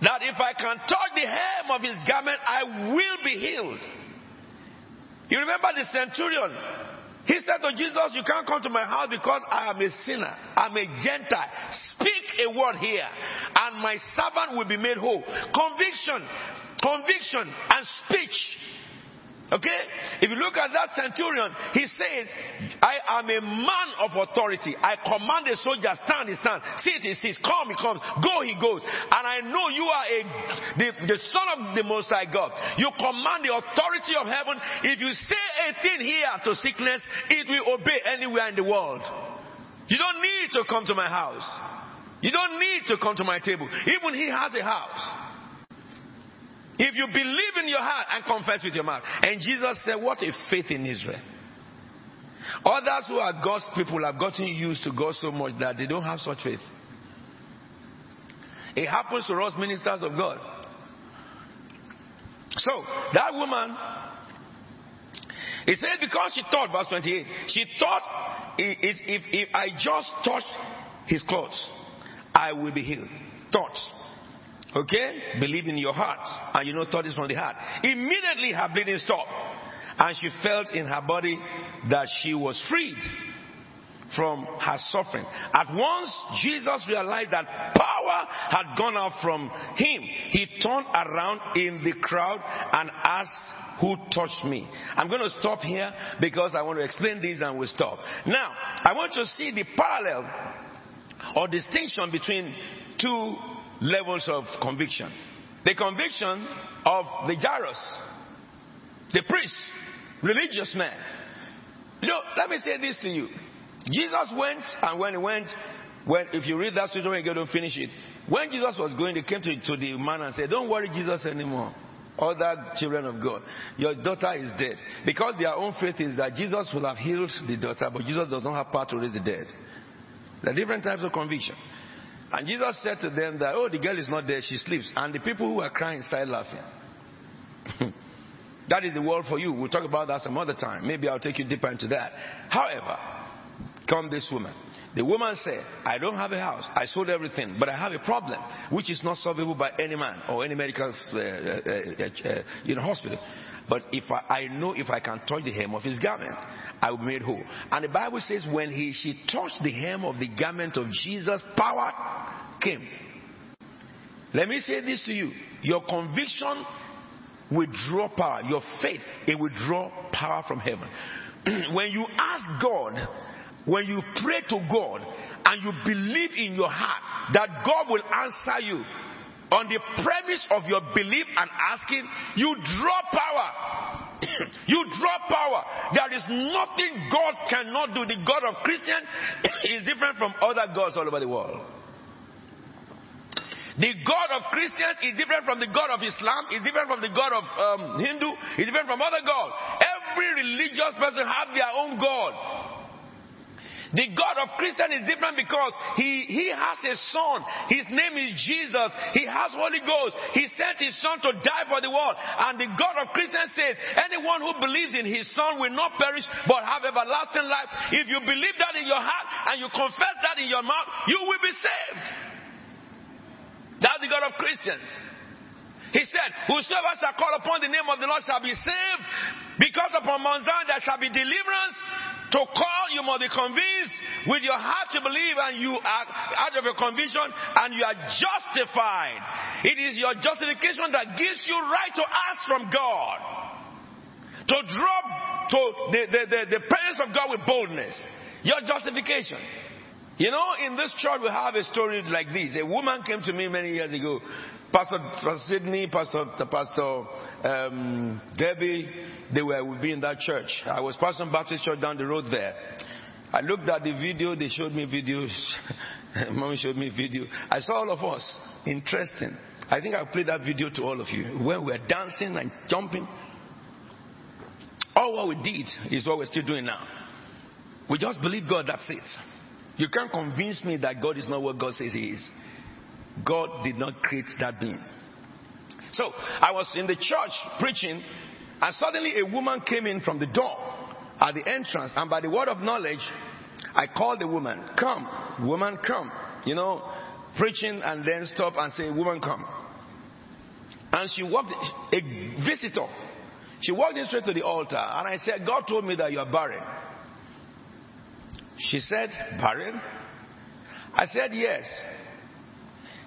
That if I can touch the hem of his garment, I will be healed. You remember the centurion he said to Jesus, You can't come to my house because I am a sinner. I'm a Gentile. Speak a word here, and my servant will be made whole. Conviction, conviction, and speech Okay? If you look at that centurion, he says, I am a man of authority. I command a soldier, stand, he stands. Sit, he sits. Come, he comes. Go, he goes. And I know you are a, the, the son of the Most High God. You command the authority of heaven. If you say a thing here to sickness, it will obey anywhere in the world. You don't need to come to my house. You don't need to come to my table. Even he has a house. If you believe in your heart and confess with your mouth. And Jesus said, What a faith in Israel. Others who are God's people have gotten used to God so much that they don't have such faith. It happens to us ministers of God. So, that woman, he said because she thought, verse 28, she thought if, if, if I just touch his clothes, I will be healed. Thoughts. Okay? Believe in your heart. And you know thought is from the heart. Immediately her bleeding stopped. And she felt in her body that she was freed from her suffering. At once, Jesus realized that power had gone out from him. He turned around in the crowd and asked, who touched me? I'm going to stop here because I want to explain this and we'll stop. Now, I want to see the parallel or distinction between two levels of conviction. The conviction of the Jairus, the priest, religious man. You know, let me say this to you. Jesus went, and when he went, when if you read that story you to finish it, when Jesus was going, they came to, to the man and said, Don't worry, Jesus, anymore. Other children of God, your daughter is dead. Because their own faith is that Jesus will have healed the daughter, but Jesus does not have power to raise the dead. There are different types of conviction. And Jesus said to them that, oh, the girl is not there, she sleeps. And the people who were crying started laughing. that is the world for you. We'll talk about that some other time. Maybe I'll take you deeper into that. However, come this woman. The woman said, I don't have a house. I sold everything, but I have a problem, which is not solvable by any man or any medical uh, uh, uh, uh you know, hospital. But if I, I, know if I can touch the hem of his garment, I will be made whole. And the Bible says when he, she touched the hem of the garment of Jesus, power came. Let me say this to you. Your conviction will draw power. Your faith, it will draw power from heaven. when you ask God, when you pray to God, and you believe in your heart that God will answer you, on the premise of your belief and asking, you draw power. you draw power. There is nothing God cannot do. The God of Christian is different from other gods all over the world. The God of Christians is different from the God of Islam, is different from the God of um, Hindu, is different from other gods. Every religious person have their own God. The God of Christian is different because he, he has a son. His name is Jesus. He has Holy Ghost. He sent his son to die for the world. And the God of Christian says, anyone who believes in his son will not perish but have everlasting life. If you believe that in your heart and you confess that in your mouth, you will be saved. That's the God of Christians. He said, Whosoever shall call upon the name of the Lord shall be saved, because upon Mount Zion there shall be deliverance, to call, you must be convinced with your heart to believe, and you are out of your conviction, and you are justified. It is your justification that gives you right to ask from God, to drop to the, the, the, the presence of God with boldness. Your justification. You know, in this church we have a story like this. A woman came to me many years ago. Pastor, Pastor Sydney, Pastor, Pastor um, Debbie, they were with me in that church. I was pastoring Baptist Church down the road there. I looked at the video, they showed me videos. Mommy showed me video. I saw all of us. Interesting. I think I played that video to all of you. When we were dancing and jumping. All what we did is what we're still doing now. We just believe God, that's it. You can't convince me that God is not what God says He is. God did not create that being. So I was in the church preaching, and suddenly a woman came in from the door at the entrance, and by the word of knowledge, I called the woman, Come, woman, come. You know, preaching and then stop and say, Woman, come. And she walked, a visitor. She walked in straight to the altar, and I said, God told me that you are barren. She said, Barren? I said, Yes.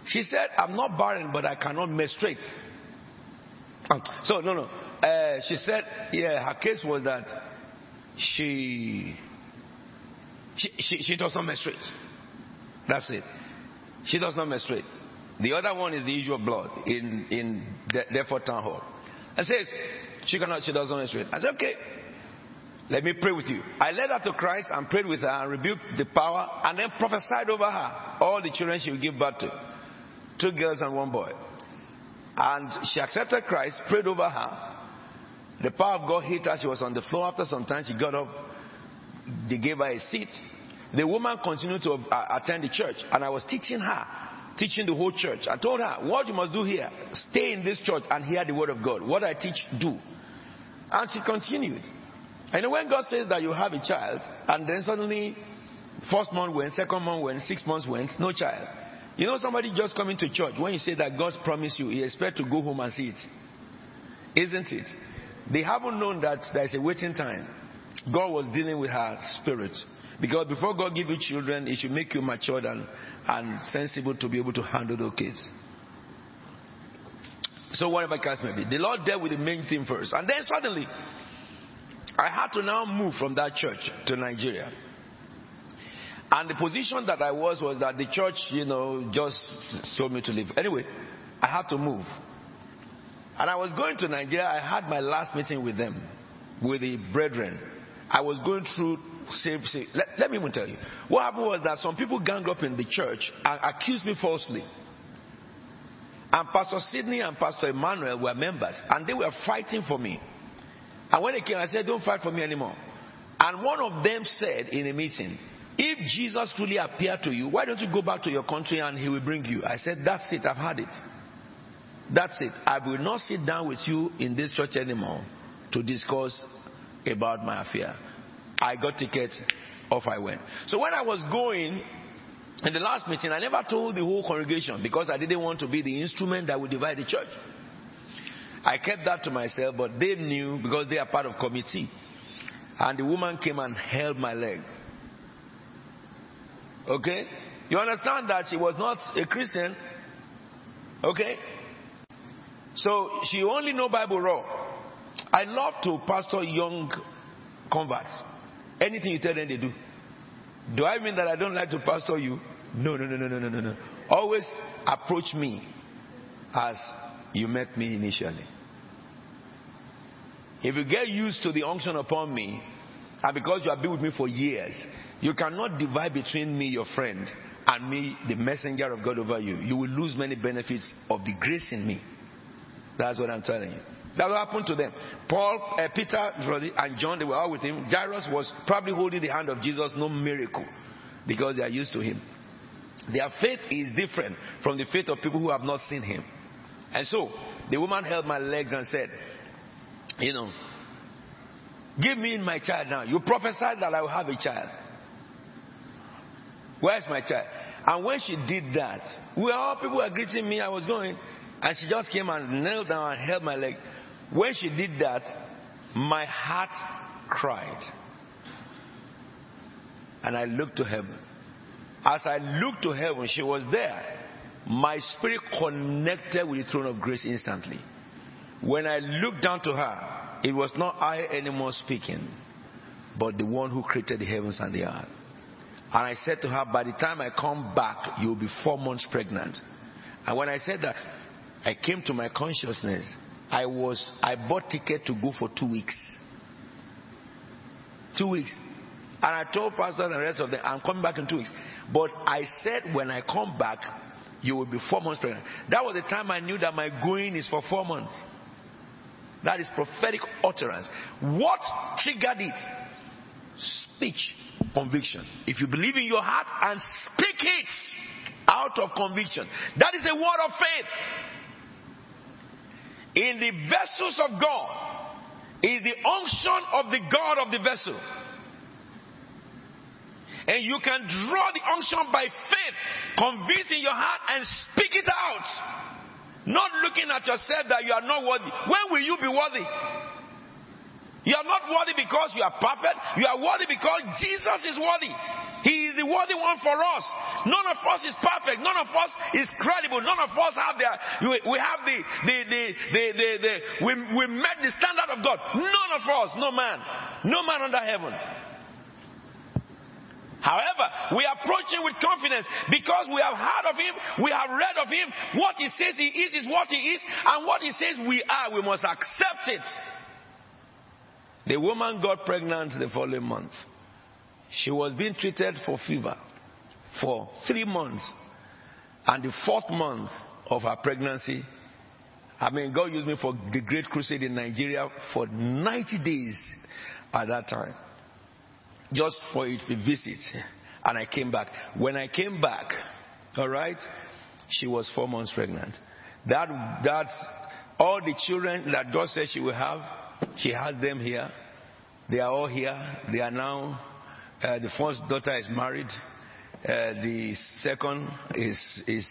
She said, I'm not barren, but I cannot menstruate. Um, so, no, no. Uh, she said, yeah, her case was that she, she, she, she does not menstruate. That's it. She does not menstruate. The other one is the issue of blood in, in Deptford Town Hall. I says, she cannot, she doesn't menstruate. I said, okay. Let me pray with you. I led her to Christ and prayed with her and rebuked the power and then prophesied over her all the children she will give birth to. Two girls and one boy. And she accepted Christ, prayed over her. The power of God hit her. She was on the floor. After some time, she got up. They gave her a seat. The woman continued to attend the church, and I was teaching her, teaching the whole church. I told her, What you must do here, stay in this church and hear the word of God. What I teach, do. And she continued. And when God says that you have a child, and then suddenly first month went, second month went, six months went, no child. You know somebody just coming to church, when you say that God's promised you, he expect to go home and see it. Isn't it? They haven't known that there's a waiting time. God was dealing with her spirit. Because before God give you children, it should make you matured and, and sensible to be able to handle those kids. So whatever case may be. The Lord dealt with the main thing first. And then suddenly, I had to now move from that church to Nigeria. And the position that I was was that the church, you know, just told me to leave. Anyway, I had to move. And I was going to Nigeria. I had my last meeting with them, with the brethren. I was going through. Let, let me even tell you. What happened was that some people ganged up in the church and accused me falsely. And Pastor Sidney and Pastor Emmanuel were members, and they were fighting for me. And when they came, I said, Don't fight for me anymore. And one of them said in a meeting, If Jesus truly appeared to you, why don't you go back to your country and he will bring you? I said, That's it, I've had it. That's it. I will not sit down with you in this church anymore to discuss about my affair. I got tickets, off I went. So when I was going, in the last meeting, I never told the whole congregation because I didn't want to be the instrument that would divide the church. I kept that to myself, but they knew because they are part of committee. And the woman came and held my leg. Okay? You understand that she was not a Christian? Okay? So she only know Bible raw. I love to pastor young converts. Anything you tell them they do. Do I mean that I don't like to pastor you? No, no, no, no, no, no, no, no. Always approach me as you met me initially. If you get used to the unction upon me, and because you have been with me for years, you cannot divide between me, your friend, and me, the messenger of God over you. You will lose many benefits of the grace in me. That's what I'm telling you. That will happen to them. Paul, uh, Peter, and John, they were all with him. Jairus was probably holding the hand of Jesus, no miracle, because they are used to him. Their faith is different from the faith of people who have not seen him. And so, the woman held my legs and said, You know, give me my child now. You prophesied that I will have a child. Where's my child? And when she did that, we all people were greeting me. I was going, and she just came and knelt down and held my leg. When she did that, my heart cried. And I looked to heaven. As I looked to heaven, she was there. My spirit connected with the throne of grace instantly. When I looked down to her, it was not I anymore speaking, but the one who created the heavens and the earth. And I said to her, By the time I come back, you'll be four months pregnant. And when I said that, I came to my consciousness. I was, I bought ticket to go for two weeks. Two weeks. And I told pastors and the rest of them, I'm coming back in two weeks. But I said, when I come back, you will be four months pregnant. That was the time I knew that my going is for four months. That is prophetic utterance. What triggered it? Speech, conviction. If you believe in your heart and speak it out of conviction, that is a word of faith. In the vessels of God is the unction of the God of the vessel. And you can draw the unction by faith, convince in your heart and speak it out. Not looking at yourself that you are not worthy. When will you be worthy? You are not worthy because you are perfect. You are worthy because Jesus is worthy. He is the worthy one for us. None of us is perfect. None of us is credible. None of us have the, we have the, the, the, the, the, the we, we met the standard of God. None of us, no man, no man under heaven. However, we approach him with confidence because we have heard of him, we have read of him. What he says he is is what he is, and what he says we are, we must accept it. The woman got pregnant the following month. She was being treated for fever for three months. And the fourth month of her pregnancy, I mean, God used me for the Great Crusade in Nigeria for 90 days at that time. Just for to visit. And I came back. When I came back, all right, she was four months pregnant. That, that's all the children that God said she will have. She has them here. They are all here. They are now, uh, the first daughter is married. Uh, the second is, is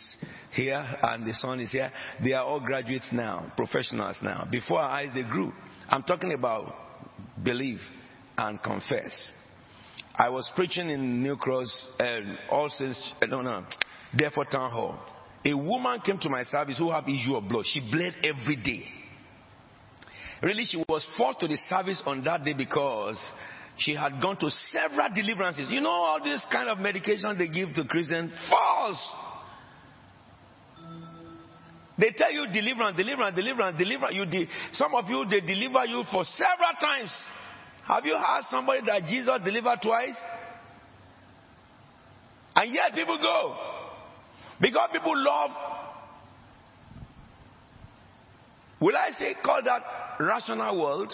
here and the son is here. They are all graduates now, professionals now. Before our eyes, they grew. I'm talking about believe and confess. I was preaching in New Cross, uh, all since, uh, no, no, Deptford Town Hall. A woman came to my service who had issue of blood. She bled every day. Really, she was forced to the service on that day because she had gone to several deliverances. You know all this kind of medication they give to Christians? False. They tell you deliverance, deliverance, deliverance, deliverance. You de- some of you, they deliver you for several times. Have you heard somebody that Jesus delivered twice? And yet people go. Because people love, will I say, call that rational world?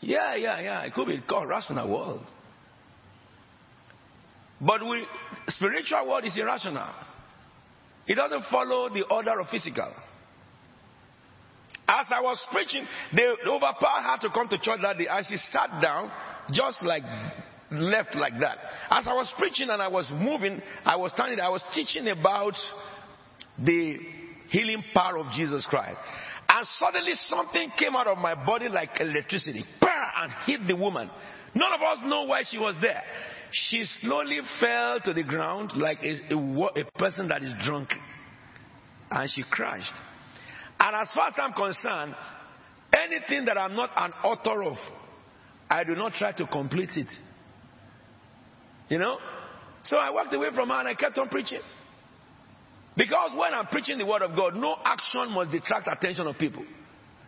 Yeah, yeah, yeah. It could be called rational world. But we, spiritual world is irrational. It doesn't follow the order of physical. As I was preaching, the overpower had to come to church that day. As she sat down, just like left like that. As I was preaching and I was moving, I was standing, I was teaching about the healing power of Jesus Christ. And suddenly something came out of my body like electricity and hit the woman. None of us know why she was there. She slowly fell to the ground like a, a, a person that is drunk. And she crashed. And as far as I'm concerned, anything that I'm not an author of, I do not try to complete it. You know? So I walked away from her and I kept on preaching. Because when I'm preaching the word of God, no action must detract attention of people.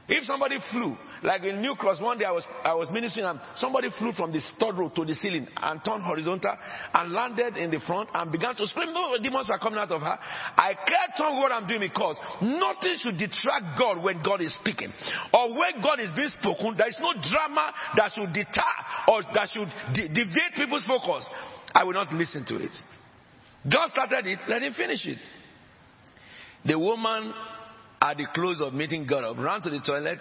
If somebody flew, like in New Cross, one day I was, I was ministering and somebody flew from the third row to the ceiling and turned horizontal and landed in the front and began to scream, no, demons were coming out of her. I kept on what I'm doing because nothing should detract God when God is speaking. Or when God is being spoken, there is no drama that should deter or that should de- deviate people's focus. I will not listen to it. God started it, let him finish it. The woman at the close of meeting got up, ran to the toilet.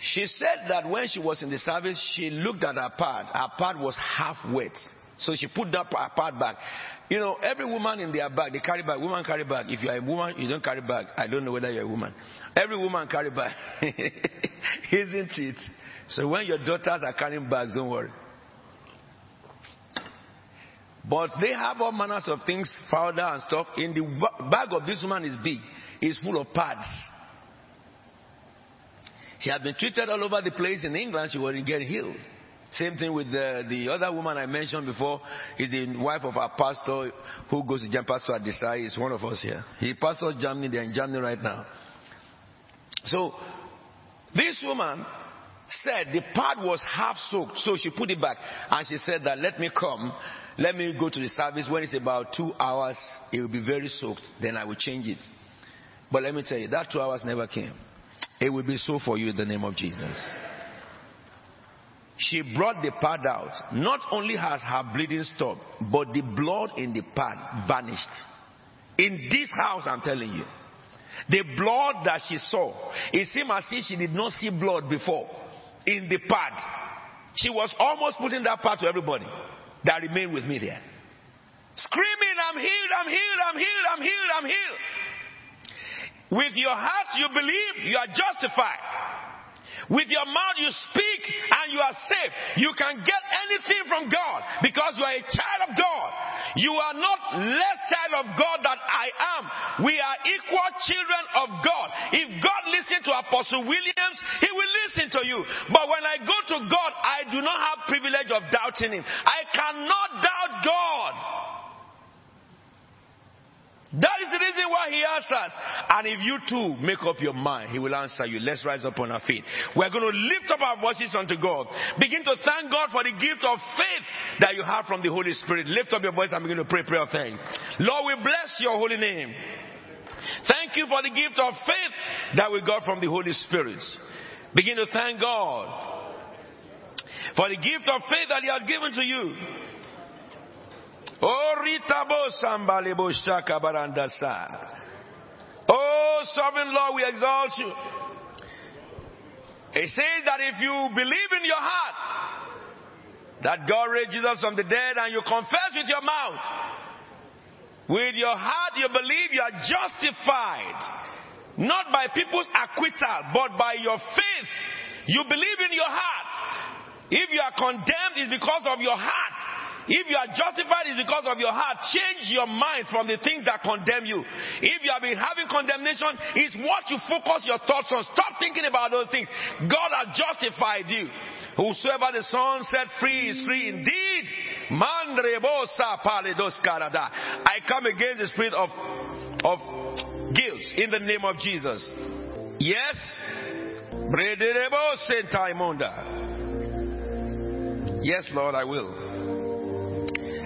She said that when she was in the service, she looked at her pad. Her pad was half wet. So she put that her pad back. You know, every woman in their bag, they carry bag. Woman carry bag. If you are a woman, you don't carry bag. I don't know whether you're a woman. Every woman carry bag. Isn't it? So when your daughters are carrying bags, don't worry. But they have all manners of things, powder and stuff. In the bag of this woman is big. It's full of pads. She had been treated all over the place in England. She wasn't getting healed. Same thing with the, the other woman I mentioned before. Is the wife of our pastor who goes to Germany. Pastor Adesai is one of us here. He pastors Germany. They're in Germany right now. So this woman said the pad was half soaked, so she put it back. And she said that let me come, let me go to the service. When it's about two hours, it will be very soaked. Then I will change it. But let me tell you, that two hours never came. It will be so for you in the name of Jesus. She brought the pad out. Not only has her bleeding stopped, but the blood in the pad vanished. In this house, I'm telling you. The blood that she saw, it seemed as if she did not see blood before in the pad. She was almost putting that pad to everybody that remained with me there. Screaming, I'm healed, I'm healed, I'm healed, I'm healed, I'm healed. With your heart you believe, you are justified. With your mouth you speak and you are saved. You can get anything from God because you are a child of God. You are not less child of God than I am. We are equal children of God. If God listens to Apostle Williams, he will listen to you. But when I go to God, I do not have privilege of doubting him. I cannot doubt God. That is the reason why he asked us. And if you too make up your mind, he will answer you. Let's rise up on our feet. We're going to lift up our voices unto God. Begin to thank God for the gift of faith that you have from the Holy Spirit. Lift up your voice and begin to pray prayer of thanks. Lord, we bless your holy name. Thank you for the gift of faith that we got from the Holy Spirit. Begin to thank God for the gift of faith that He has given to you. Oh, sovereign Lord, we exalt you. It says that if you believe in your heart that God raised Jesus from the dead and you confess with your mouth, with your heart you believe you are justified, not by people's acquittal, but by your faith. You believe in your heart. If you are condemned, it's because of your heart. If you are justified, it's because of your heart. Change your mind from the things that condemn you. If you have been having condemnation, it's what you focus your thoughts on. Stop thinking about those things. God has justified you. Whosoever the Son set free is free indeed. I come against the spirit of, of guilt in the name of Jesus. Yes. Yes, Lord, I will.